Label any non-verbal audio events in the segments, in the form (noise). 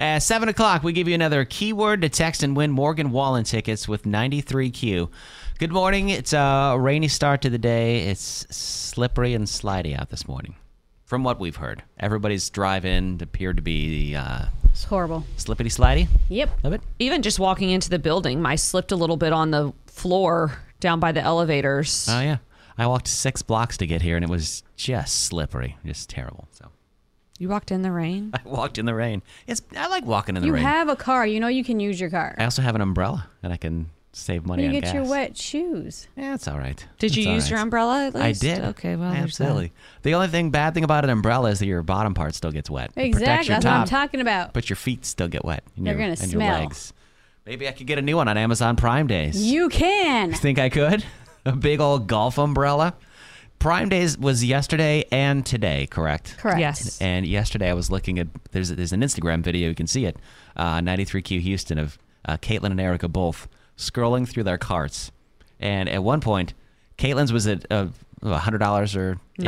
At 7 o'clock, we give you another keyword to text and win Morgan Wallen tickets with 93Q. Good morning. It's a rainy start to the day. It's slippery and slidey out this morning, from what we've heard. Everybody's drive-in appeared to be uh, It's horrible. slippity slidey. Yep. Of it. Even just walking into the building, I slipped a little bit on the floor down by the elevators. Oh yeah, I walked six blocks to get here, and it was just slippery, just terrible. So you walked in the rain? (laughs) I walked in the rain. It's I like walking in the You rain. You have a car. You know you can use your car. I also have an umbrella, and I can save money you on get gas. your wet shoes. Yeah, it's all right. Did you It's all use your umbrella at I did. Okay, well, absolutely. The only thing bad thing about an umbrella is that your bottom part still gets wet. Exactly. That's what I'm talking about. but your feet still get wet. And They're your, gonna and smell. Your legs. Maybe I could get a new one on Amazon Prime Days. You can. Think I could? (laughs) A big old golf umbrella. Prime Days was yesterday and today, correct? Correct. Yes. And yesterday I was looking at there's there's an Instagram video you can see it, uh, 93Q Houston of uh, Katelyn and Erica both scrolling through their carts, and at one point, Katelyn's was at uh, hundred dollars or $90.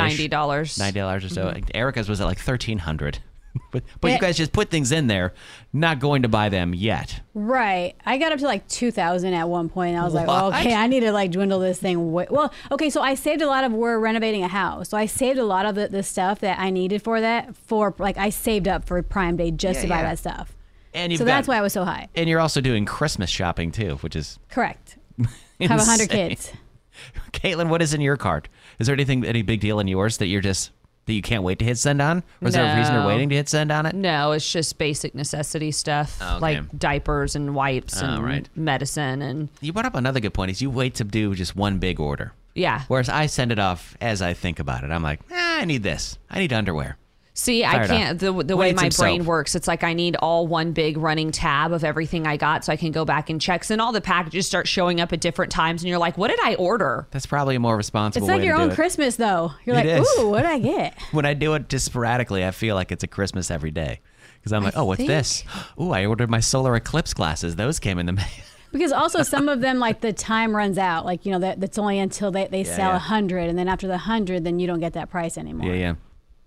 ninety dollars or so. Erica's was at like thirteen hundred. (laughs) but but you guys just put things in there, not going to buy them yet. Right. I got up to like 2000 at one point. I was like, What? okay, I need to like dwindle this thing. Well, okay, so I saved a lot of, we're renovating a house. So I saved a lot of the, the stuff that I needed for that for like, I saved up for Prime Day just Yeah, to buy yeah. that stuff. And So got, that's why I was so high. And you're also doing Christmas shopping too, which is Correct. (laughs) Have a hundred kids. (laughs) Katelyn, what is in your cart? Is there anything, any big deal in yours that you're just that you can't wait to hit send on, or is there a reason you're No. waiting to hit send on it? No, it's just basic necessity stuff Oh, okay. like diapers and wipes Oh, and right. medicine and You brought up another good point. Is you wait to do just one big order, yeah. whereas I send it off as I think about it. I'm like, eh, I need this. I need underwear. See, Fired I can't. The, the way my some brain works, it's like I need all one big running tab of everything I got so I can go back and check. And all the packages start showing up at different times, and you're like, what did I order? That's probably a more responsible It's like way your to own it. Christmas though. You're It like, is. ooh, what did I get? (laughs) When I do it just sporadically, I feel like it's a Christmas every day. Because I'm like, oh, what's think- this? (gasps) Ooh, I ordered my solar eclipse glasses. Those came in the mail. (laughs) Because also some of them, like the time runs out. Like, you know, that, that's only until they, they sell yeah. a hundred. And then after the hundred, then you don't get that price anymore. Yeah, yeah.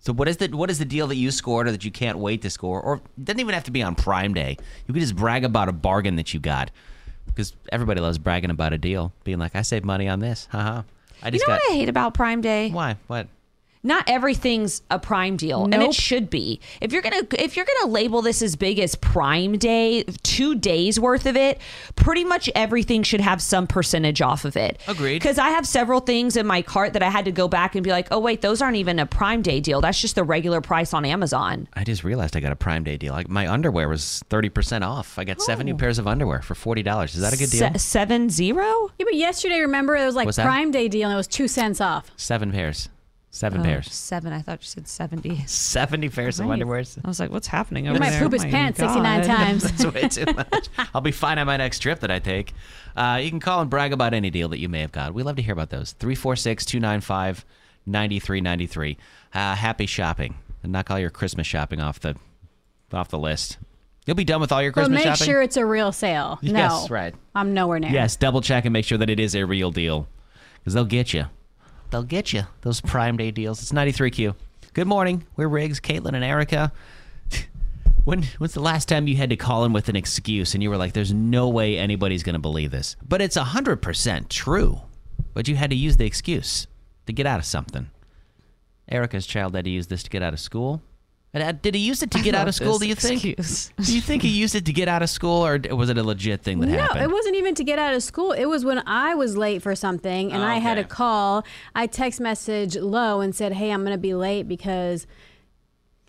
So what is the what is the deal that you scored or that you can't wait to score? Or it doesn't even have to be on Prime Day. You could just brag about a bargain that you got. Because everybody loves bragging about a deal, being like, I saved money on this. Haha. I You just know got what I hate about Prime Day? why? What? Not everything's a Prime deal, and it should be. If you're gonna if you're gonna label this as big as Prime Day, two days worth of it, pretty much everything should have some percentage off of it. Agreed. Because I have several things in my cart that I had to go back and be like, oh wait, those aren't even a Prime Day deal. That's just the regular price on Amazon. I just realized I got a Prime Day deal. Like my underwear was thirty percent off. I got seven new oh. pairs of underwear for forty dollars. Is that a good deal? Se- seven zero. Yeah, but yesterday, remember, it was like What's that? Prime Day deal and it was two cents off. Seven pairs. Seven Oh, pairs. seven. I thought you said seventy. (laughs) Seventy pairs of Right. underwears. I was like, what's happening He over might there? poop his my pants 69 (laughs) times. That's way too (laughs) much. I'll be fine on my next trip that I take. Uh, you can call and brag about any deal that you may have got. We love to hear about those. 346 295 9393. Uh, Happy shopping. And knock all your Christmas shopping off the off the list. You'll be done with all your But Christmas make shopping? sure it's a real sale. Yes, no. right. I'm nowhere near. Yes, double check and make sure that it is a real deal. Because they'll get you. They'll get you. Those Prime Day deals. It's 93Q. Good morning. We're Riggs, Katelyn, and Erica. (laughs) When when's the last time you had to call in with an excuse and you were like, there's no way anybody's going to believe this? But it's 100% true. But you had to use the excuse to get out of something. Erica's child had to use this to get out of school. And, uh, Did he use it to get out of school, do you think? (laughs) Do you think he used it to get out of school or was it a legit thing that No, happened? No, it wasn't even to get out of school. It was when I was late for something and I had a call. I text message Low and said, "Hey, I'm going to be late because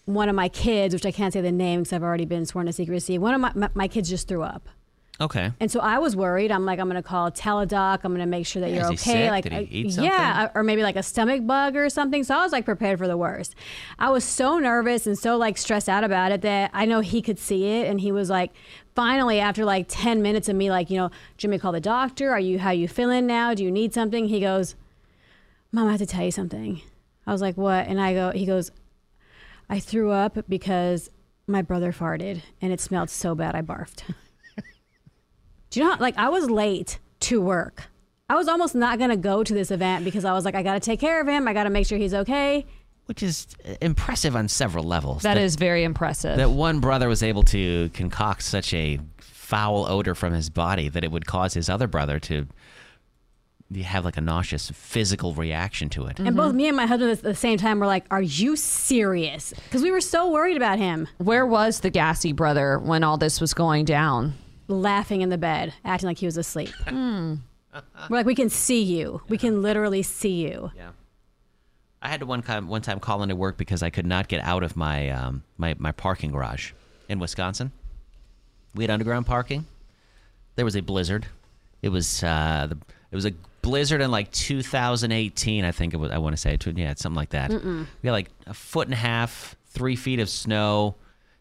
one of my kids, which I can't say the name because I've already been sworn to secrecy, one of my, my, my kids just threw up." Okay. And so I was worried. I'm like, I'm going to call Teladoc. I'm going to make sure that Yeah, you're okay. Like, Did he eat something? yeah, or maybe like a stomach bug or something. So I was like prepared for the worst. I was so nervous and so like stressed out about it that I know he could see it, and he was like, finally after like 10 minutes of me like, you know, Jimmy, call the doctor. Are you how you feeling now? Do you need something? He goes, Mom, I have to tell you something. I was like, what? And I go, he goes, I threw up because my brother farted and it smelled so bad I barfed. (laughs) Do you know how, like, I was late to work. I was almost not going to go to this event because I was like, I got to take care of him. I got to make sure he's okay. Which is uh, impressive on several levels. That is very impressive. that one brother was able to concoct such a foul odor from his body that it would cause his other brother to have like a nauseous physical reaction to it. And both me and my husband at the same time were like, Are you serious? Because we were so worried about him Where was the gassy brother when all this was going down? Laughing in the bed, acting like he was asleep. (laughs) we're like, We can see you. We can literally see you. Yeah. I had to one time one time call into work because I could not get out of my um, my my parking garage in Wisconsin. We had underground parking. There was a blizzard. It was uh, the it was a blizzard in like 2018. I think it was. I want to say it. Yeah, something like that. We had like a foot and a half, three feet of snow.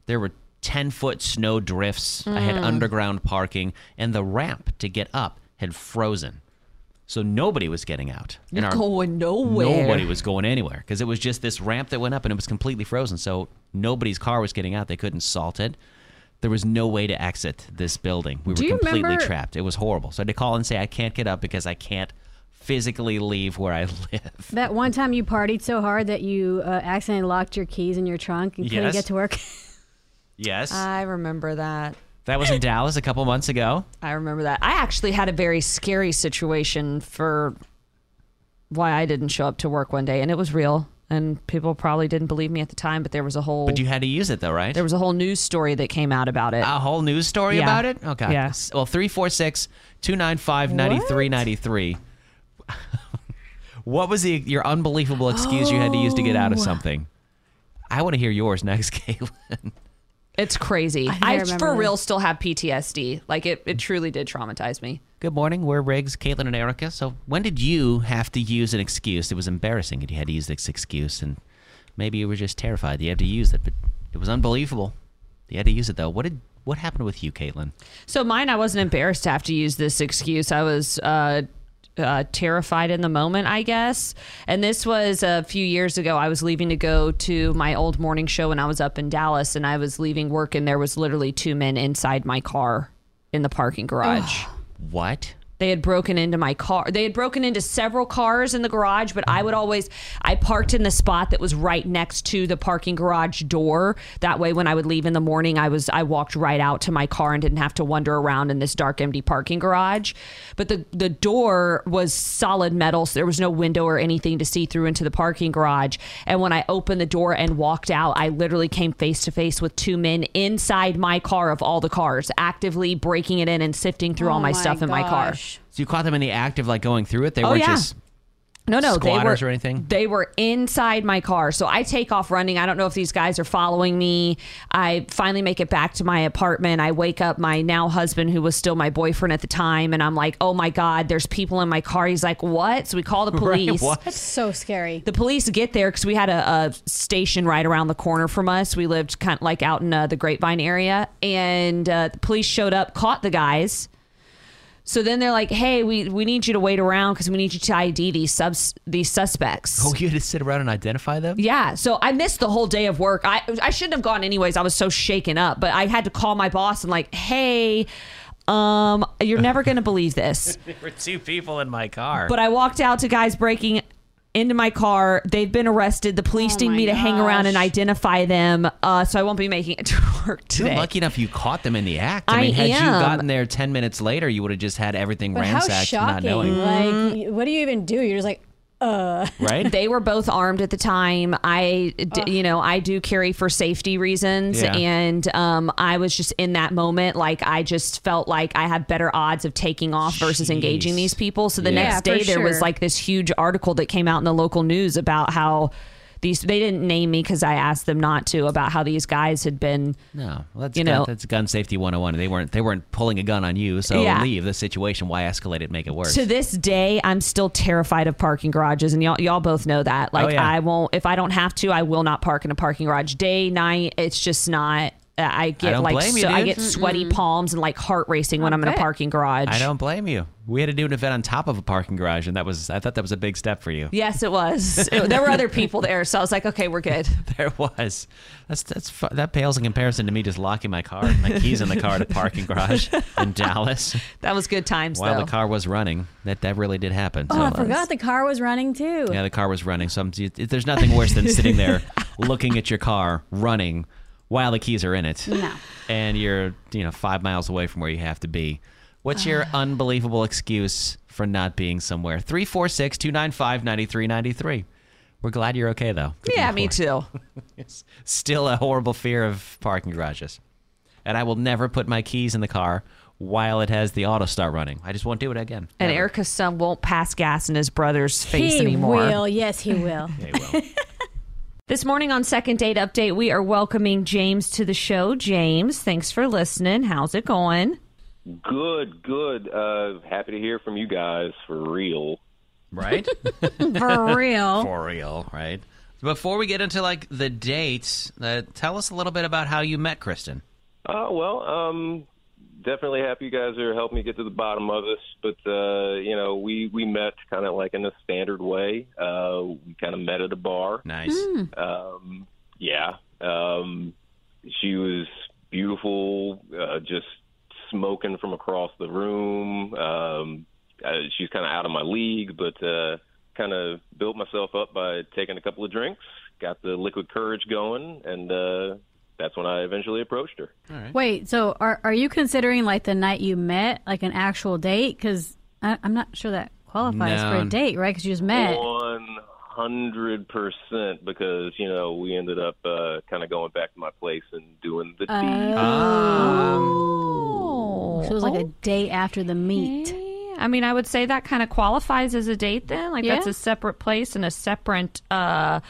There were 10 foot snow drifts. I had underground parking, and the ramp to get up had frozen. So nobody was getting out. in our- Going nowhere. Nobody was going anywhere because it was just this ramp that went up and it was completely frozen. So nobody's car was getting out. They couldn't salt it. There was no way to exit this building. We Do were completely remember- trapped. It was horrible. So I had to call and say, I can't get up because I can't physically leave where I (laughs) live. That one time you partied so hard that you uh, accidentally locked your keys in your trunk and couldn't get to work. Yes. I remember that. that was in (laughs) Dallas a couple months ago. I remember that. I actually had a very scary situation for why I didn't show up to work one day, and it was real. And people probably didn't believe me at the time, but there was a whole But you had to use it though, right? there was a whole news story that came out about it. a whole news story Yeah. about it? Okay. Yeah. Well, 346 295 9393. (laughs) What was the, your unbelievable excuse you had to use to get out Oh. of something? I want to hear yours next, (laughs) Katelyn. It's crazy. I I I, for this. real still have PTSD. Like it, it truly did traumatize me. Good morning. We're Riggs, Katelyn, and Erica. So, when did you have to use an excuse? It was embarrassing that you had to use this excuse, and maybe you were just terrified you had to use it, but it was unbelievable. You had to use it though. What did what happened with you, Katelyn? So mine, I wasn't embarrassed to have to use this excuse. I was uh, uh, terrified in the moment, I guess. And this was a few years ago. I was leaving to go to my old morning show, when I was up in Dallas, and I was leaving work, and there was literally two men inside my car in the parking garage. (gasps) What? They had broken into my car. They had broken into several cars in the garage, but I would always I parked in the spot that was right next to the parking garage door. That way when I would leave in the morning, I was I walked right out to my car and didn't have to wander around in this dark empty parking garage. But the the door was solid metal, so there was no window or anything to see through into the parking garage. And when I opened the door and walked out, I literally came face to face with two men inside my car of all the cars, actively breaking it in and sifting through all Oh my, stuff in my car. Gosh. So you caught them in the act of like going through it. They Oh, weren't yeah. just No, no, they were Squatters or anything? They were inside my car. So I take off running. I don't know if these guys are following me. I finally make it back to my apartment. I wake up my now husband, who was still my boyfriend at the time, and I'm like, "Oh my god, there's people in my car." He's like, "What?" So we call the (laughs) Right, police. what? So scary. The police get there because we had a, a station right around the corner from us. We lived kind of like out in uh, the Grapevine area, and uh, the police showed up, caught the guys. So then they're like, "Hey, we, we need you to wait around because we need you to ID these subs these suspects." Oh, you had to sit around and identify them? Yeah, so I missed the whole day of work. I I shouldn't have gone anyways. I was so shaken up, but I had to call my boss and like, "Hey, um, you're never going to believe this." (laughs) There were two people in my car. But I walked out to guys breaking into my car. They've been arrested. The police Oh need my me to hang around and identify them. Uh, so I won't be making it to work today. You're today. lucky enough you caught them in the act. I I mean, had you gotten there 10 minutes later, you would have just had everything But how ransacked not knowing. Like, what do you even do? You're just like, uh. Right? They were both armed at the time. I, d- you know, I do carry for safety reasons, Yeah. and um, I was just in that moment. Like I just felt like I had better odds of taking off versus engaging these people. So the Yeah. next day, for there was like this huge article that came out in the local news about how. These they didn't name me because I asked them not to about how these guys had been. No, well, that's You gun, know- that's gun safety 101. They weren't they weren't pulling a gun on you, so Yeah. leave the situation. Why escalate it? Make it worse. To this day, I'm still terrified of parking garages, and y'all y'all both know that. Oh, like Oh, yeah. I won't if I don't have to, I will not park in a parking garage day night. It's just not. Uh, I get don't like you, so, I get sweaty palms and like heart racing when I'm in a parking garage. I don't blame you. We had to do an event on top of a parking garage, and that was I thought that was a big step for you. Yes, it was. (laughs) It- there were other people there, so I was like, okay, we're good. (laughs) There was. That's that's fu- that pales in comparison to me just locking my car, my keys in the car at a parking garage (laughs) in Dallas That was good times while though. the car was running. That that really did happen. Oh, I forgot the car was running too. Yeah, the car was running. So I'm, there's nothing worse than sitting there looking at your car running while the keys are in it. No. And you're, you know, five miles away from where you have to be. What's your unbelievable excuse for not being somewhere? 346 295 9393. We're glad you're okay, though. Good yeah, Lord. me too. (laughs) Still a horrible fear of parking garages. And I will never put my keys in the car while it has the auto start running. I just won't do it again. And Never. Erica's son won't pass gas in his brother's face he anymore. will. Yes, he will. Yeah, he will. (laughs) This morning on Second Date Update, we are welcoming James to the show. James, thanks for listening. How's it going? Good, good. Uh, happy to hear from you guys for real. right? (laughs) For real. (laughs) For real, right? Before we get into like the dates, uh, tell us a little bit about how you met Kristen. Uh, well, um, definitely happy you guys are helping me get to the bottom of this. But uh, you know, we we met kind of like in a standard way. Uh, we kind of met at a bar. Nice. Um, yeah. Um, she was beautiful, uh, just smoking from across the room. Um, uh, she's kind of out of my league, but uh, kind of built myself up by taking a couple of drinks, got the liquid courage going, and uh, that's when I eventually approached her. Wait, so are are you considering like the night you met like an actual date? Because I'm not sure that qualifies for a date, right? Because you just met. One hundred percent, because you know we ended up uh, kind of going back to my place and doing the deed. Oh. So it was like a day after the meet. I mean, I would say that kind of qualifies as a date then. Like Yeah. that's a separate place and a separate uh,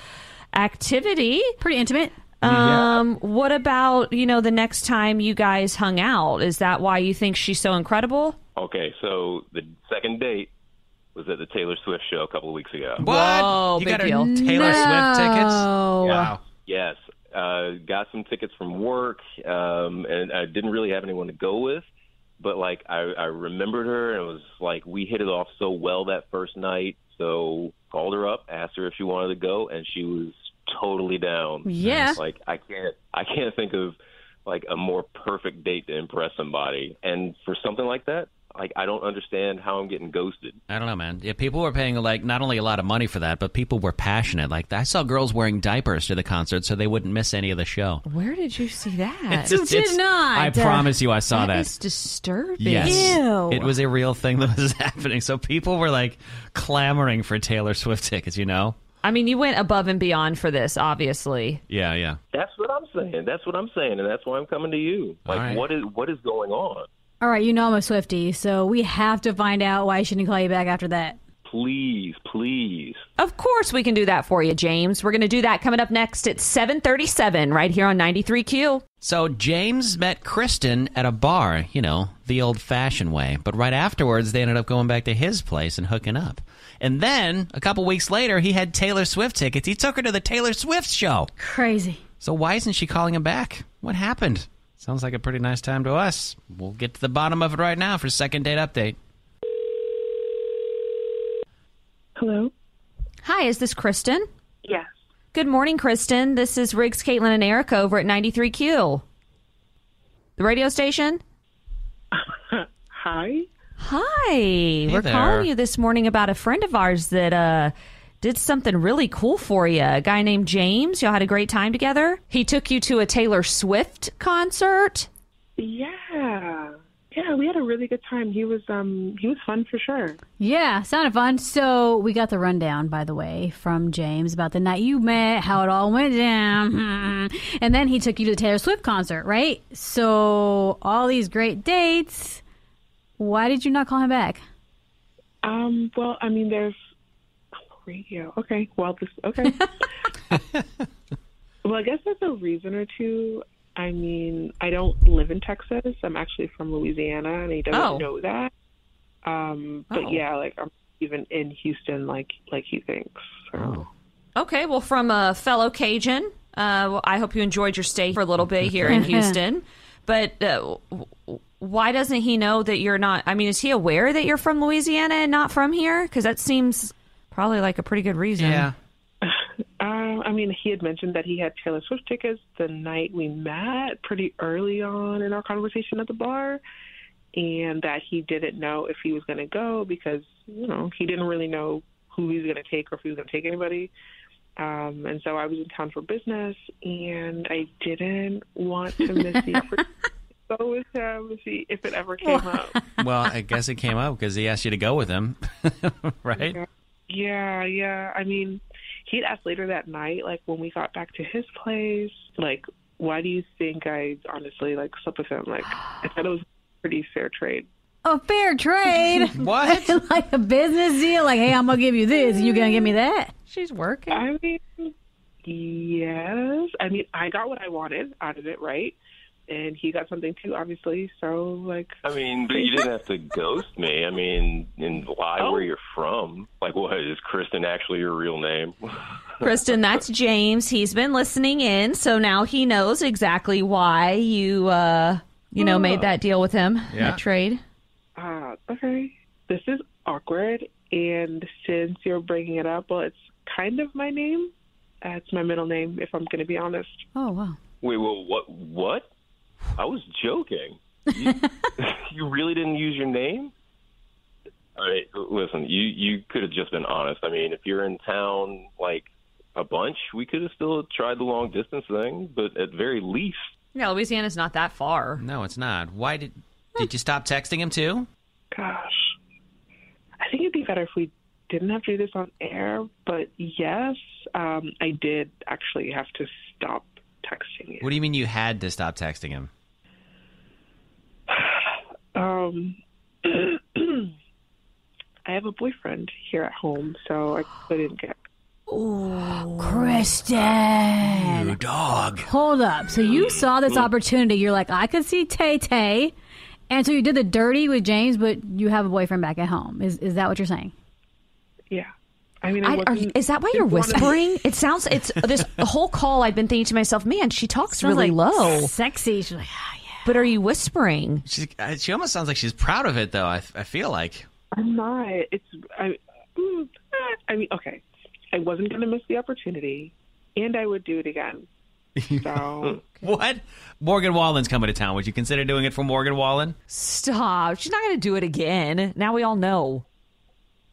activity. Pretty intimate. Um, what about, you know, the next time you guys hung out? Is that why you think she's so incredible? Okay, so the second date was at the Taylor Swift show a couple of weeks ago. What? Whoa, you big got her deal. Taylor Swift tickets? Oh, Wow. Yes, uh, got some tickets from work, um, and I didn't really have anyone to go with. But like, I, I remembered her, and it was like we hit it off so well that first night. So called her up, asked her if she wanted to go, and she was totally down. Yeah. Like I can't, I can't think of like a more perfect date to impress somebody. And for something like that, like I don't understand how I'm getting ghosted. I don't know, man. Yeah, people were paying like not only a lot of money for that, but people were passionate. Like I saw girls wearing diapers to the concert so they wouldn't miss any of the show. Where did you see that? You did not. I promise you, I saw that. That is disturbing. Yes. Ew. It was a real thing that was (laughs) happening. So people were like clamoring for Taylor Swift tickets, you know? I mean, you went above and beyond for this, obviously. Yeah, yeah. That's what I'm saying. That's what I'm saying, and that's why I'm coming to you. Like, All right. what is what is going on? All right, you know I'm a Swiftie, so we have to find out why she didn't call you back after that. Please, please. Of course, we can do that for you, James. We're going to do that coming up next at 737 right here on 93Q. So James met Kristen at a bar, you know, the old fashioned way. But right afterwards, they ended up going back to his place and hooking up. And then, a couple weeks later, he had Taylor Swift tickets. He took her to the Taylor Swift show. Crazy. So why isn't she calling him back? What happened? Sounds like a pretty nice time to us. We'll get to the bottom of it right now for second date update. Hello? Hi, is this Kristen? Yes. Good morning, Kristen. This is Riggs, Katelyn, and Erica over at 93Q. The radio station? (laughs) Hi? Hi. We're there. calling you this morning about a friend of ours that uh did something really cool for you. A guy named James. Y'all had a great time together. He took you to a Taylor Swift concert. Yeah. Yeah, we had a really good time. He was um he was fun for sure. Yeah, sounded fun. So we got the rundown, by the way, from James about the night you met, how it all went down, (laughs) and then he took you to the Taylor Swift concert, right? So all these great dates. Why did you not call him back? Um well, I mean there's radio. Okay. Well, this okay. (laughs) well, I guess there's a reason or two. I mean, I don't live in Texas. I'm actually from Louisiana, and he doesn't Oh. know that. Um, but Oh. yeah, like I'm even in Houston, like like he thinks. So. Okay, well, from a fellow Cajun, uh, well, I hope you enjoyed your stay for a little bit here in (laughs) Houston. But uh, w- w- why doesn't he know that you're not? I mean, is he aware that you're from Louisiana and not from here? Because that seems probably like a pretty good reason. Yeah. (sighs) Uh, I mean, he had mentioned that he had Taylor Swift tickets the night we met, pretty early on in our conversation at the bar, and that he didn't know if he was going to go because you know he didn't really know who he was going to take or if he was going to take anybody. Um, and so I was in town for business, and I didn't want to miss the (laughs) opportunity to go with him if, he, if it ever came up. (laughs) Well, I guess it came up because he asked you to go with him, (laughs) right? Yeah, yeah. I mean, he'd asked later that night, like when we got back to his place, like, why do you think I honestly like slept with him? Like, I thought it was a pretty fair trade. A fair trade. (laughs) What? like a business deal. Like, hey, I'm gonna give you this, and you're gonna give me that. She's working. I mean, yes. I mean, I got what I wanted out of it, right? And he got something too, obviously. So, like, I mean, but you didn't have to ghost me. I mean, and lie Oh. where you're from. Like, what is Kristen actually your real name? (laughs) Kristen, that's James. He's been listening in, so now he knows exactly why you, uh, you know, made that deal with him, Yeah. that trade. uh, okay, this is awkward. And since you're bringing it up, well, it's kind of my name. Uh, it's my middle name, if I'm going to be honest. Oh wow. Wait, well, what? What? I was joking. You, (laughs) (laughs) you really didn't use your name? All right, listen. You you could have just been honest. I mean, if you're in town like a bunch, we could have still tried the long distance thing. But at very least, Yeah, Louisiana's not that far. No, it's not. Why did did you stop texting him too? Gosh, I think it'd be better if we didn't have to do this on air. But yes, um, I did actually have to stop texting him. What do you mean you had to stop texting him? Um, (clears throat) I have a boyfriend here at home, so I couldn't get. Oh, Kristen. dog. Hold up. So you saw this opportunity. You're like, I could see Tay Tay. And so you did the dirty with James, but you have a boyfriend back at home. Is is that what you're saying? Yeah, I mean, I, I, are, is that why you're didn't wanna- whispering? (laughs) It sounds. It's this whole call. I've been thinking to myself, man, she talks really like low. Sexy. She's like, ah, yeah. But are you whispering? She, uh, she almost sounds like she's proud of it, though. I, I feel like. I'm not. It's. I. mm, I mean, okay. I wasn't going to miss the opportunity, and I would do it again. (laughs) So (laughs) What? Morgan Wallen's coming to town. Would you consider doing it for Morgan Wallen? Stop. She's not going to do it again. Now we all know.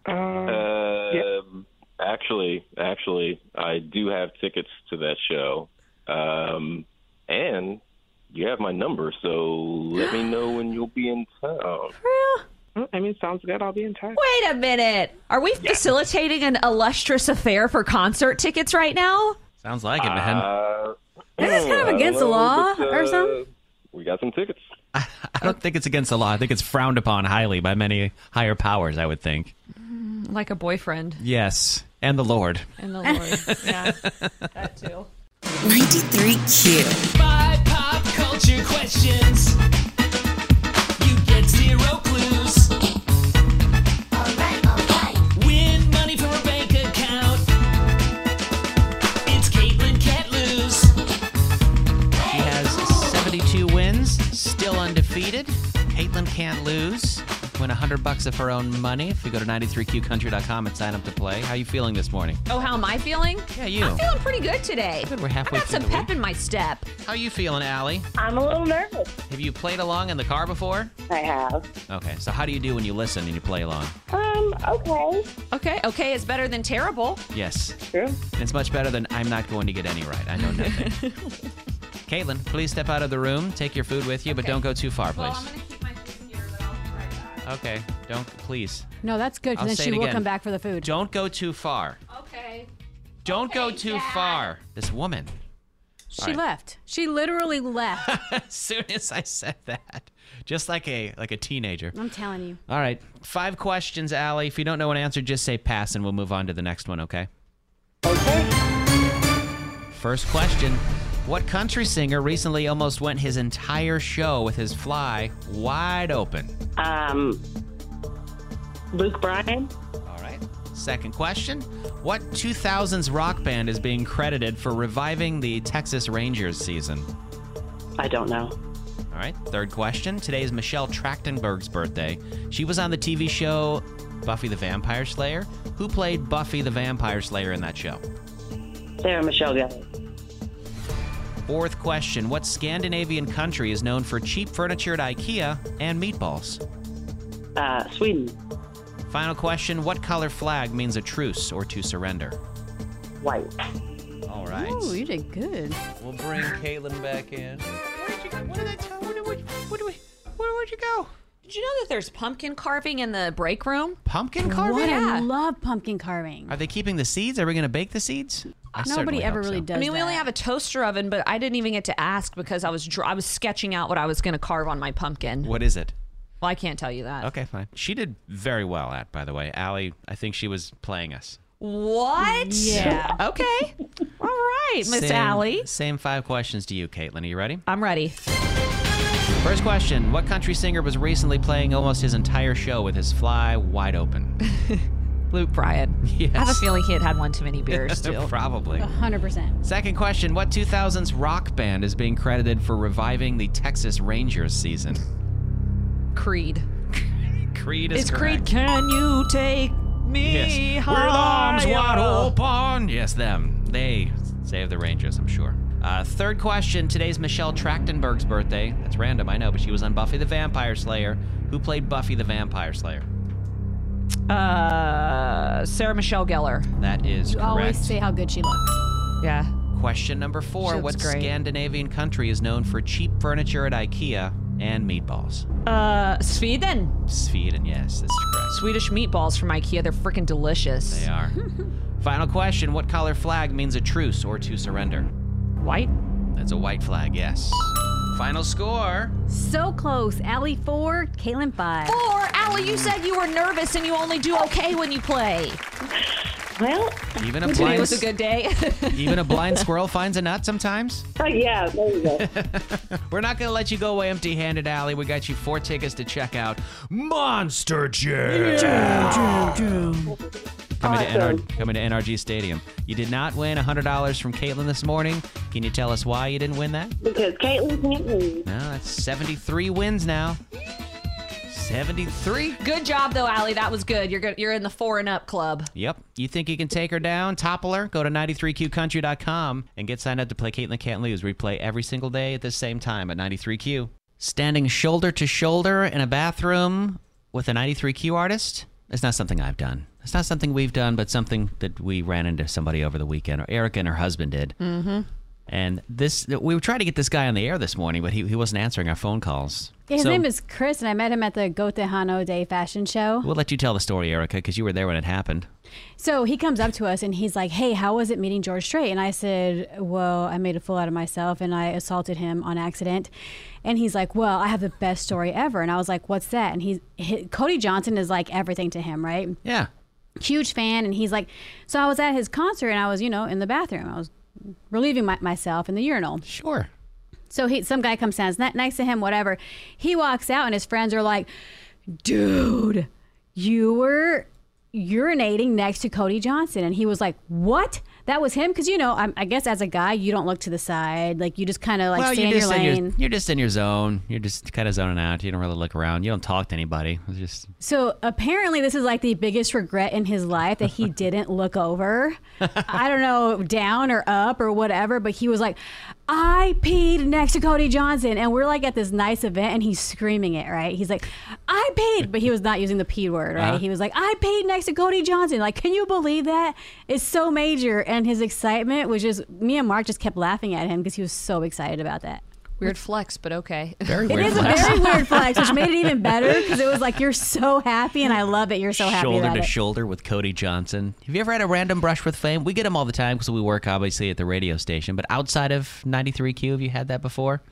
uh, um, actually, actually, I do have tickets to that show, um, and you have my number. So let me know when you'll be in town. I mean, sounds good. I'll be in touch. Wait a minute. Are we facilitating an illustrious affair for concert tickets right now? Sounds like it, man. Uh, That's kind of against don't the law but, or uh, something. We got some tickets. (laughs) I don't think it's against the law. I think it's frowned upon highly by many higher powers, I would think. Like a boyfriend Yes. And the Lord. and the Lord. (laughs) yeah, that too. 93Q. Five pop culture questions. You get zero clues. Win money from a bank account. It's Katelyn can't lose. She has 72 wins, still undefeated. Katelyn can't lose. Win 100 bucks of her own money if you go to 93qcountry.com and sign up to play. How are you feeling this morning? Oh, how am I feeling? Yeah, you. I'm feeling pretty good today. Good, we're halfway I got through some the pep week. in my step. How are you feeling, Allie? I'm a little nervous. Have you played along in the car before? I have. Okay, so how do you do when you listen and you play along? Um, okay. Okay, okay, it's better than terrible. Yes. True. And it's much better than I'm not going to get any right. I know nothing. (laughs) Katelyn, please step out of the room. Take your food with you, but don't go too far, please. Well, Okay, don't, please. No, that's good I'll because say then it she will again. come back for the food. Don't go too far. Okay. Don't go Okay, too Dad. far. This woman. She All right. left. She literally left. (laughs) as soon as I said that, just like a like a teenager. I'm telling you. All right, five questions, Allie. If you don't know an answer, just say pass, and we'll move on to the next one. Okay. Okay. First question: What country singer recently almost went his entire show with his fly wide open? Um, Luke Bryan. All right. Second question: What 2000s rock band is being credited for reviving the Texas Rangers season? I don't know. All right. Third question. Today is Michelle Trachtenberg's birthday. She was on the TV show Buffy the Vampire Slayer. Who played Buffy the Vampire Slayer in that show? Sarah Michelle Gellar. Fourth question. What Scandinavian country is known for cheap furniture at IKEA and meatballs? Uh, Sweden. Final question. What color flag means a truce or to surrender? White. All right. Ooh, you did good. We'll bring Katelyn back in. Where'd you go? What did I tell? Where did, where, where, did we- where, where'd you go? Did you know that there's pumpkin carving in the break room? Pumpkin carving? What? Yeah. I love pumpkin carving. Are they keeping the seeds? Are we going to bake the seeds? I Nobody ever really so. does. I mean, we only have a toaster oven, but I didn't even get to ask because I was dr- I was sketching out what I was going to carve on my pumpkin. What is it? Well, I can't tell you that. Okay, fine. She did very well at, by the way. Allie, I think she was playing us. What? Yeah. Okay. (laughs) All right, Miss Same- Allie. Same five questions to you, Katelyn. Are you ready? I'm ready. First question What country singer was recently playing almost his entire show with his fly wide open? (laughs) Luke Bryan. Yes. I have a feeling he had had one too many beers (laughs) too. Probably. 100%. Second question What 2000s rock band is being credited for reviving the Texas Rangers season? Creed. Creed is It's correct. Creed. Can you take me Yes. With arms wide open. Yes, them. They save the Rangers, I'm sure. Uh, third question. Today's Michelle Trachtenberg's birthday. That's random, I know, but she was on Buffy the Vampire Slayer. Who played Buffy the Vampire Slayer? Uh, Sarah Michelle Gellar. That is You correct. always say how good she looks. Yeah. Question number four. What great. Scandinavian country is known for cheap furniture at IKEA and meatballs? Uh, Sweden. Sweden, yes, that's correct. Swedish meatballs from IKEA. They're freaking delicious. They are. (laughs) Final question. What color flag means a truce or to surrender? White. That's a white flag, yes. Final score. So close. Allie 4, Katelyn 5. Or, Allie, you said you were nervous and you only do okay when you play. Well, Even a blind, was a good day. (laughs) even a blind squirrel finds a nut sometimes. oh, yeah, there you go. (laughs) We're not going to let you go away empty-handed, Allie. We got you four tickets to check out Monster Jam. Coming, to NR, coming to NRG Stadium. You did not win $100 from Katelyn this morning. Can you tell us why you didn't win that? because Katelyn can't lose. No, that's 73 wins now. 73? good job, though, Allie. That was good. You're good. You're in the four and up club. Yep. You think you can take her down, topple her? Go to 93qcountry.com and get signed up to play Katelyn Can't Lose. We play every single day at the same time at 93q. Standing shoulder to shoulder in a bathroom with a 93q artist? It's not something I've done. It's not something we've done, but something that we ran into somebody over the weekend, or Erica and her husband did. Mm-hmm. And this, we were trying to get this guy on the air this morning, but he, he wasn't answering our phone calls. His So- name is Chris, and I met him at the Go Tejano Day fashion show. We'll let you tell the story, Erica, because you were there when it happened. So he comes up to us and he's like, "Hey, how was it meeting George Strait?" And I said, "Well, I made a fool out of myself and I assaulted him on accident." And he's like, "Well, I have the best story ever." And I was like, "What's that?" And he's he, Cody Johnson is like everything to him, right? Yeah. Huge fan. And he's like, "So I was at his concert and I was, you know, in the bathroom. I was relieving my, myself in the urinal." Sure. So he, some guy comes down, ne- next to him, whatever. He walks out, and his friends are like, "Dude, you were urinating next to Cody Johnson," and he was like, "What?" That was him, because you know, I'm, I guess as a guy, you don't look to the side, like you just kind of like well, stay you're in your just in lane. your, you're just in your zone. You're just kind of zoning out. You don't really look around. You don't talk to anybody. It's just So apparently, this is like the biggest regret in his life that he (laughs) didn't look over. I don't know, down or up or whatever, but he was like, I peed next to Cody Johnson. And we're like at this nice event and he's screaming it, right? He's like, I peed. But he was not using the P word, right? Uh-huh. He was like, I peed next to Cody Johnson. Like, can you believe that? It's so major. And his excitement was just, me and Mark just kept laughing at him because he was so excited about that. Weird flex, but okay. Very It weird. is a very weird (laughs) flex, which made it even better because it was like you're so happy, and I love it. You're so happy shoulder about to it. shoulder with Cody Johnson. Have you ever had a random brush with fame? We get them all the time because we work obviously at the radio station. But outside of 93Q, have you had that before?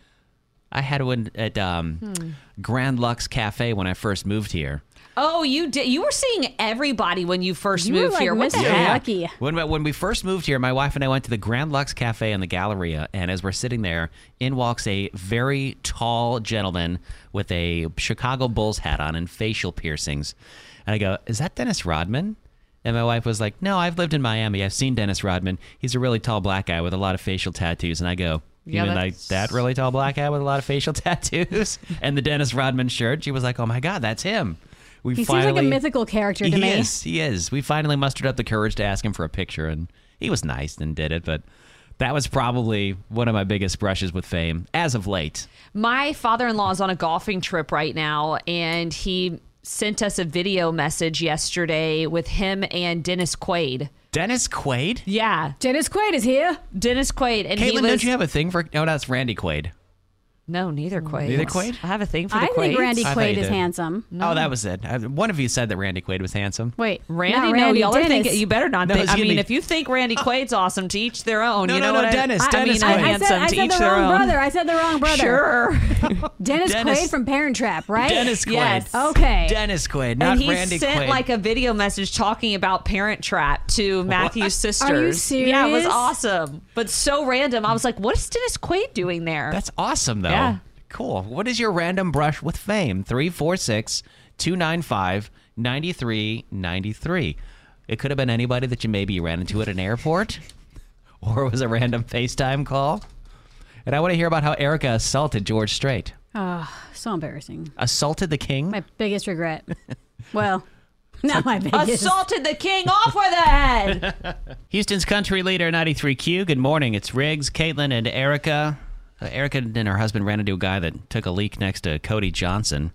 I had one at um, Hmm. Grand Lux Cafe when I first moved here. Oh, you did. You were seeing everybody when you first You were, moved like, here. What the Mr. heck? Lucky. When when we first moved here, my wife and I went to the Grand Lux Cafe in the Galleria, and as we're sitting there, in walks a very tall gentleman with a Chicago Bulls hat on and facial piercings. And I go, "Is that Dennis Rodman?" And my wife was like, "No, I've lived in Miami. I've seen Dennis Rodman. He's a really tall black guy with a lot of facial tattoos." And I go, "You Yeah, mean like that really tall black guy with a lot of facial (laughs) tattoos and the Dennis Rodman shirt?" She was like, "Oh my God, that's him." We He finally, seems like a mythical character to he me. is. He is. We finally mustered up the courage to ask him for a picture, and he was nice and did it. But that was probably one of my biggest brushes with fame as of late. My father in law is on a golfing trip right now, and he sent us a video message yesterday with him and Dennis Quaid. Dennis Quaid. Yeah, Dennis Quaid is here. Dennis Quaid, and he Katelyn, was don't you have a thing for? No, that's Randy Quaid. No, neither Quaid. Neither Quaid? I have a thing for the I think Randy I thought Quaid you is did. handsome. Oh, that was it. One of you said that Randy Quaid was handsome. Wait, Randy, not no, Randy, y'all are Dennis. thinking. You better not No, think. it's I mean, be- if you think Randy (laughs) Quaid's awesome, to each their own. No, you no, know no, what Dennis, I, I Dennis mean, Quaid. I'm I said, handsome I to said each the their wrong own. brother. I said the wrong brother. Sure. Dennis, (laughs) Dennis- Quaid from Parent Trap, right? Dennis Quaid. Yes. Okay. Dennis Quaid, not and he Randy sent Quaid. like a video message talking about Parent Trap to Matthew's (laughs) sisters. Yeah, it was serious? awesome, but so random. I was like, "What is Dennis Quaid doing there?" That's awesome, though. Yeah. Cool. What is your random brush with fame? 346 295 9393. It could have been anybody that you maybe ran into at an airport, (laughs) or it was a random FaceTime call. And I want to hear about how Erica assaulted George Strait. Oh, so embarrassing. Assaulted the king? My biggest regret. (laughs) well, not my biggest. Assaulted the king off with the (laughs) head. Houston's country leader, 93Q. Good morning. It's Riggs, Katelyn, and Erica. Uh, Erica and her husband ran into a guy that took a leak next to Cody Johnson.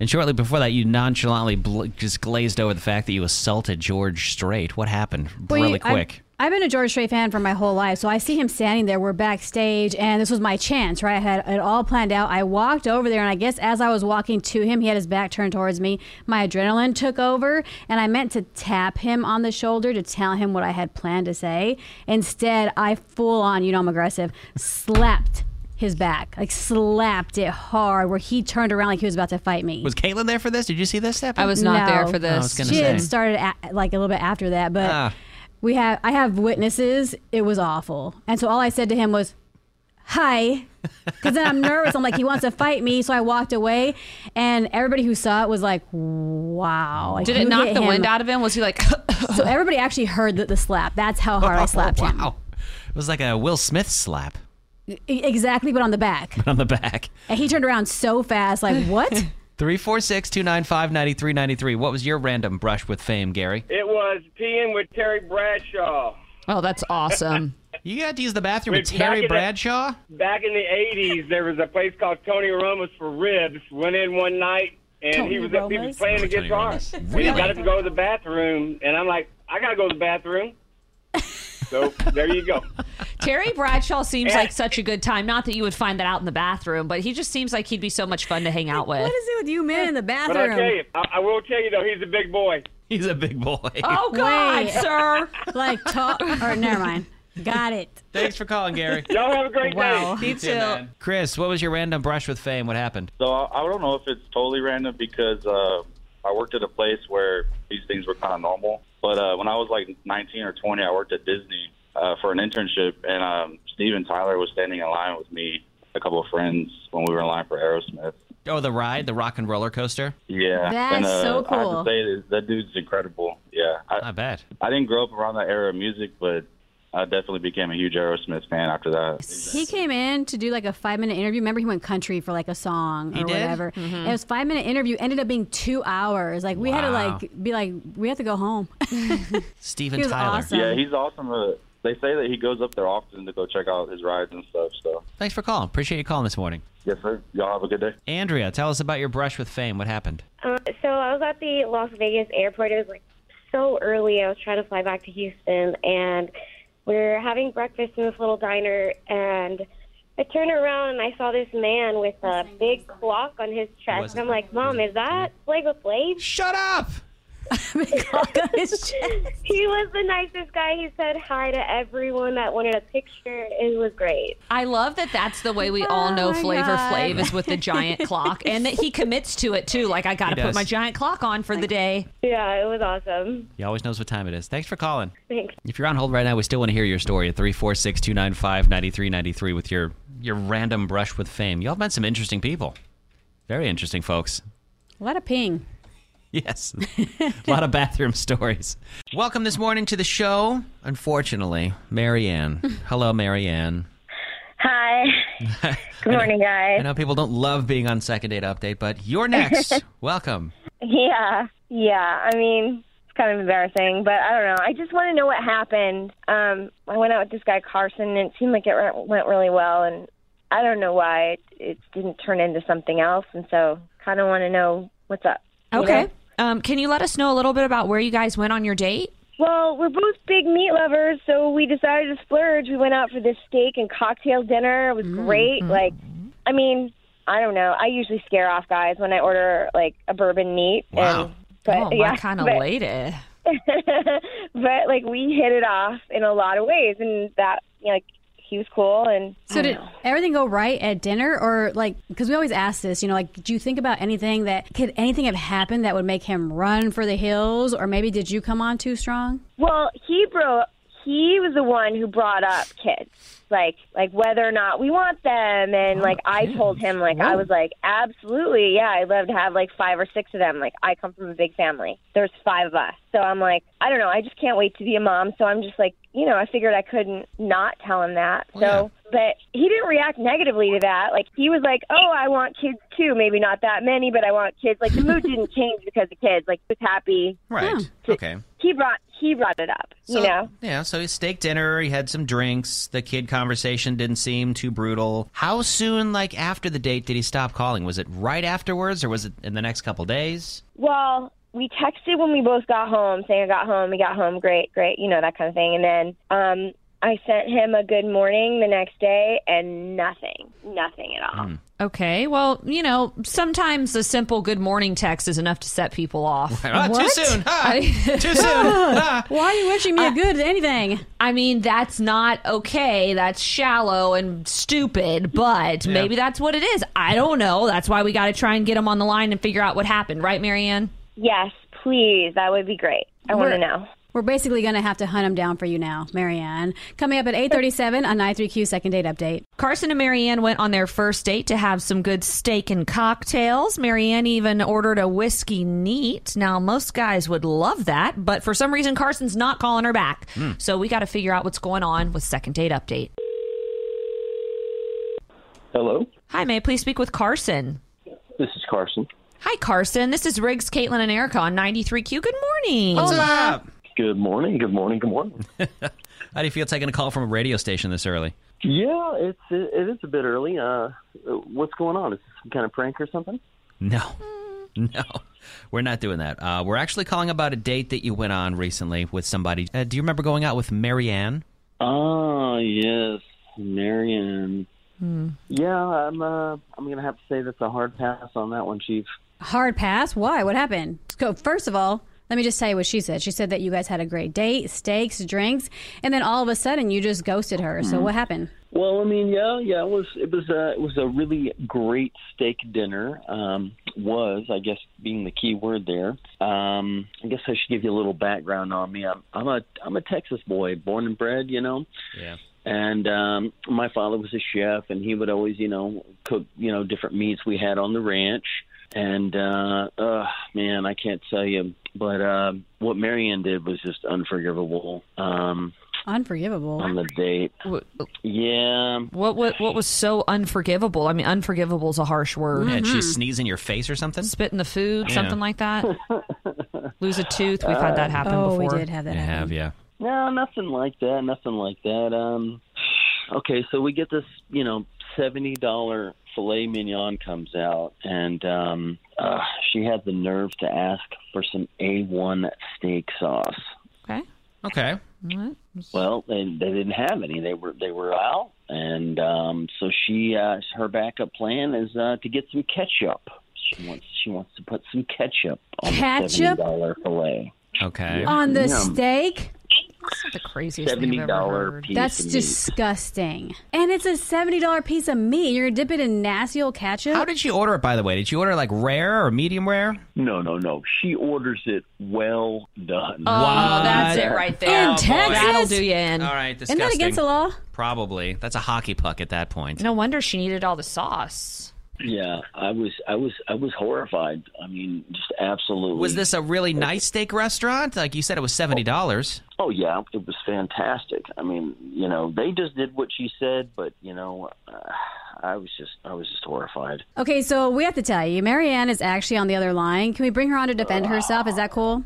And shortly before that, you nonchalantly bl- just glazed over the fact that you assaulted George Strait. What happened? Well, really you- quick. I've, been a George Strait fan for my whole life, so I see him standing there. We're backstage, and this was my chance, right? I had it all planned out. I walked over there, and I guess as I was walking to him, he had his back turned towards me. My adrenaline took over, and I meant to tap him on the shoulder to tell him what I had planned to say. Instead, I full on, you know, I'm aggressive, slapped his back, like slapped it hard, where he turned around like he was about to fight me. Was Katelyn there for this? Did you see this happen? I was not there No. for I this. was gonna she say. had started at, like a little bit after that, but Ah. We have I have witnesses. It was awful, and so all I said to him was, "Hi," because then I'm nervous. I'm like, he wants to fight me, so I walked away, and everybody who saw it was like, "Wow!" Like, Did it knock the him? wind out of him? Was he like? (laughs) So everybody actually heard the, the slap. That's how hard I (laughs) oh, slapped him. wow. It was like a Will Smith slap Exactly, but on the back, But on the back. and he turned around so fast, like, "What?" (laughs) 346 295 9393. What was your random brush with fame, Gary? It was peeing with Terry Bradshaw. oh, that's awesome. (laughs) You got to use the bathroom with Wait, back Terry in the- Bradshaw? Back in the 80s, there was a place called Tony Roma's for ribs. Went in one night, and Tony he was he was playing the guitar. Roma's. And Really? He got to go to the bathroom, and I'm like, I got to go to the bathroom. So there you go. Terry Bradshaw seems Yeah. like such a good time. Not that you would find that out in the bathroom, but he just seems like he'd be so much fun to hang out with. What is it with you men in the But I bathroom? tell you, I, I will tell you though, he's a big boy. He's a big boy. (laughs) Oh God, Wait. sir! (laughs) like, talk, or never mind. Got it. Thanks for calling, Gary. (laughs) Y'all have a great Wow. day. Me too. Man. Chris, what was your random brush with fame? What happened? So I I don't know if it's totally random because uh, I worked at a place where these things were kind of normal. But uh, when I was like 19 or 20, I worked at Disney uh, for an internship, and um, Steven Tyler was standing in line with me, a couple of friends, when we were in line for Aerosmith. Oh, the ride, the rock and roller coaster? Yeah, That's and, uh, so I have cool. to say that, that dude's incredible. Yeah, I, I bet. I didn't grow up around that era of music, but I definitely became a huge Aerosmith fan after that. He came in to do like a five minute interview. Remember, he went country for like a song or He did? whatever. And it was five minute interview. Ended up being two hours. Like we had to like be like we have to go home. (laughs) Steven He was Tyler. awesome. Yeah, he's awesome. Uh, they say that he goes up there often to go check out his rides and stuff. So Thanks for calling. Appreciate you calling this morning. yes, sir. Y'all have a good day. Andrea, tell us about your brush with fame. What happened? Uh, so I was at the Las Vegas airport. It was like so early. I was trying to fly back to Houston, and we are having breakfast in this little diner. And I turned around and I saw this man with a big clock on his chest. And I'm like, Mom, is that Flavor Flav? Shut up! (laughs) (laughs) he was the nicest guy. He said hi to everyone that wanted a picture. It was great. I love that that's the way we oh all know Oh Flavor God. Flav is with the giant (laughs) clock and that he commits to it too. Like, I got to put my giant clock on for the day. Yeah, it was awesome. He always knows what time it is. Thanks for calling. Thanks. If you're on hold right now, we still want to hear your story at 346 295 9393 with your, your random brush with fame. Y'all met some interesting people. Very interesting folks. A lot of ping. (laughs) Yes. A lot of bathroom stories. Welcome this morning to the show. Unfortunately, Maryanne. Hello, Maryanne. Hi. (laughs) Good morning, guys. I know people don't love being on Second Date Update, but you're (laughs) next. Welcome. Yeah, yeah. I mean, it's kind of embarrassing, but I don't know. I just want to know what happened. Um, I went out with this guy Carson, and it seemed like it went- went really well, and I don't know why it, it didn't turn into something else, and so kind of want to know what's up. Okay. know? Um, can you let us know a little bit about where you guys went on your date? Well, we're both big meat lovers, so we decided to splurge. We went out for this steak and cocktail dinner. It was great. Like, I mean, I don't know. I usually scare off guys when I order like a bourbon neat. Wow. And, but, oh, my yeah, kind of but- lady. (laughs) but like we hit it off in a lot of ways, and that you know, like he was cool, and So did know. everything go right at dinner, or like because we always ask this, you know, like do you think about anything that could anything have happened that would make him run for the hills, or maybe did you come on too strong? Well, he bro, he was the one who brought up kids, like like whether or not we want them, and like I told him, like I was like, absolutely, yeah, I'd love to have like five or six of them. Like I come from a big family. There's five of us, so I'm like, I don't know, I just can't wait to be a mom. So I'm just like, you know, I figured I couldn't not tell him that. Oh, so, but he didn't react negatively to that. Like he was like, oh, I want kids too. Maybe not that many, but I want kids. Like the mood didn't change because of kids. Like he was happy. Right. Okay. He brought he brought it up. So, you know. Yeah, so he steak dinner, he had some drinks, the kid conversation didn't seem too brutal. How soon, like after the date, did he stop calling? Was it right afterwards or was it in the next couple days? Well, we texted when we both got home, saying I got home, we got home, great, great, you know, that kind of thing. And then um I sent him a good morning the next day and nothing. Nothing at all. Okay. Well, you know, sometimes a simple good morning text is enough to set people off. (laughs) Ah, too soon. Ah, I- too (laughs) soon. Ah. (laughs) Why are you wishing me a good anything? I mean, that's not okay. That's shallow and stupid, but maybe that's what it is. I don't know. That's why we got to try and get them on the line and figure out what happened, right, Maryanne? Yes, please. That would be great. I want to know. We're basically going to have to hunt him down for you now, Maryanne. Coming up at 8:37 on 93Q second date update. Carson and Maryanne went on their first date to have some good steak and cocktails. Maryanne even ordered a whiskey neat. Now, most guys would love that, but for some reason, Carson's not calling her back. Hmm. So we got to figure out what's going on with second date update. Hello, Hi, may I please speak with Carson? this is Carson. Hi, Carson. This is Riggs, Katelyn, and Erica on 93Q. Good morning. What's up? Good morning. Good morning. Good morning. (laughs) How do you feel taking a call from a radio station this early? yeah, it's it, it is a bit early. Uh, what's going on? Is this some kind of prank or something? No. No. We're not doing that. Uh, we're actually calling about a date that you went on recently with somebody. Uh, do you remember going out with Maryanne? Ah, yes, Maryanne. Yeah, I'm. Uh, I'm gonna have to say that's a hard pass on that one, Chief. Hard pass? Why? What happened? So first of all, let me just tell you what she said. She said that you guys had a great date, steaks, drinks, and then all of a sudden you just ghosted her. So what happened? Well, I mean, yeah, yeah, it was it was a it was a really great steak dinner. Um, was I guess being the key word there. Um, I guess I should give you a little background on me. I'm I'm a I'm a Texas boy, born and bred, you know. Yeah. And um, my father was a chef, and he would always, you know, cook, you know, different meats we had on the ranch. And uh, uh, man, I can't tell you, but uh, what Maryanne did was just unforgivable. Um, Unforgivable. on the date. Yeah. What, what what was so unforgivable? I mean, unforgivable is a harsh word. Yeah, did she sneeze in your face or something? Spit in the food, Yeah. something like that. (laughs) Lose a tooth. We've had that happen oh, before. we did have that You happen. have, yeah. No, nothing like that. Nothing like that. Um, okay, so we get this, you know, seventy dollar filet mignon comes out, and um, uh, she had the nerve to ask for some A one steak sauce. Okay. Okay. Well, they they didn't have any. They were they were out, and um, so she uh, her backup plan is uh, to get some ketchup. She wants she wants to put some ketchup on the Ketchup? seventy dollar fillet. Okay. On the Yum. steak? The craziest thing I've ever $70 heard. piece That's of meat. disgusting. And it's a $70 piece of meat. You're going to dip it in nasty old ketchup? How did she order it, by the way? Did she order like rare or medium rare? No, no, no. She orders it well done. Oh, that's it right there. In oh, Texas? That'll do you in. All right, Isn't disgusting. that against the law? Probably. That's a hockey puck at that point. No wonder she needed all the sauce. Yeah, I was, I was, I was horrified. I mean, just absolutely. Was this a really nice steak restaurant? Like you said, it was seventy dollars. Oh yeah, it was fantastic. I mean, you know, they just did what she said, but you know, uh, I was just, I was just horrified. Okay, so we have to tell you, Maryanne is actually on the other line. Can we bring her on to defend herself? Is that cool?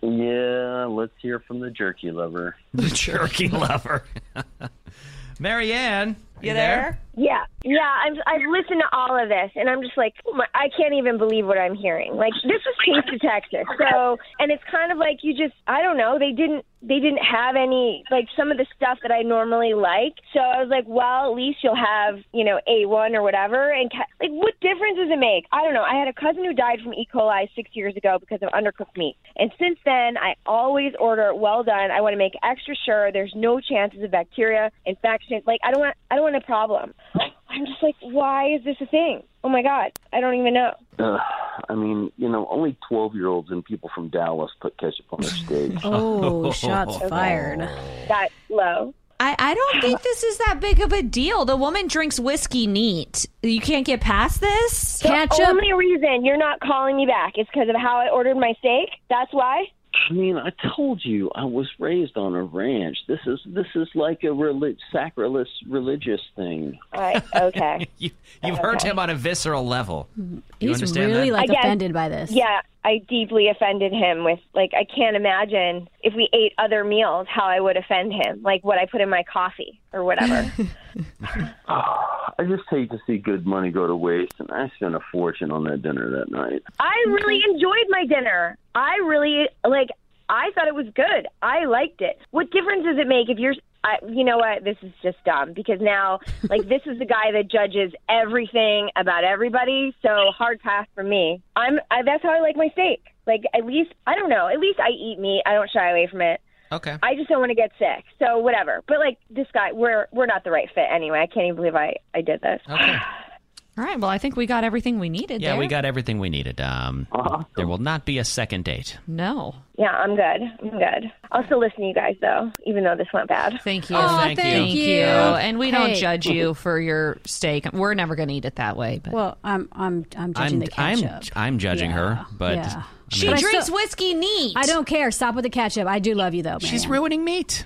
Yeah, let's hear from the jerky lover. (laughs) The jerky lover. (laughs) Maryanne, you, there? Yeah, yeah. I've I've listened to all of this, and I'm just like, oh I can't even believe what I'm hearing. Like this was Taste of Texas, so and it's kind of like you just, I don't know. They didn't they didn't have any like some of the stuff that I normally like. So I was like, well, at least you'll have you know A1 or whatever. And ca- like, what difference does it make? I don't know. I had a cousin who died from E. coli six years ago because of undercooked meat, and since then I always order well done. I want to make extra sure there's no chances of bacteria infection. Like I don't want I don't want a problem. I'm just like, why is this a thing? Oh my god, I don't even know. Uh, I mean, you know, only twelve-year-olds and people from Dallas put ketchup on their steak. (laughs) Oh, shots (laughs) fired. That low. I, I don't think this is that big of a deal. The woman drinks whiskey neat. You can't get past this? Ketchup. The only reason you're not calling me back is because of how I ordered my steak. That's why. I mean, I told you I was raised on a ranch. This is this is like a relig- sacrilege religious thing. Right. Okay. (laughs) you, you've hurt him on a visceral level. Mm-hmm. You He's understand really that? like I guess- offended by this. Yeah, I deeply offended him with like I can't imagine if we ate other meals how I would offend him, like what I put in my coffee or whatever. (laughs) Ah, I just hate to see good money go to waste, and I spent a fortune on that dinner that night. I really enjoyed my dinner. I really like. I thought it was good. I liked it. What difference does it make if you're? I, you know what? This is just dumb because now, (laughs) like, this is the guy that judges everything about everybody. So hard pass for me. I'm. I, that's how I like my steak. Like, at least I don't know. At least I eat meat. I don't shy away from it. Okay. I just don't want to get sick. So whatever. But like this guy, we're we're not the right fit anyway. I can't even believe I I did this. Okay. (sighs) (sighs) (sighs) All right. Well, I think we got everything we needed Yeah, there. we got everything we needed. Um, there will not be a second date. No. Yeah, I'm good. I'm good. I'll still listen to you guys though, even though this went bad. Thank you. Oh, thank thank you. you. And we don't judge you for your steak. We're never going to eat it that way. But Well, I'm I'm I'm judging I'm the I'm ketchup. I'm judging her, but yeah. I she mean, But I drinks still- whiskey neat. I don't care. Stop with the ketchup. I do love you though. she's ruining meat.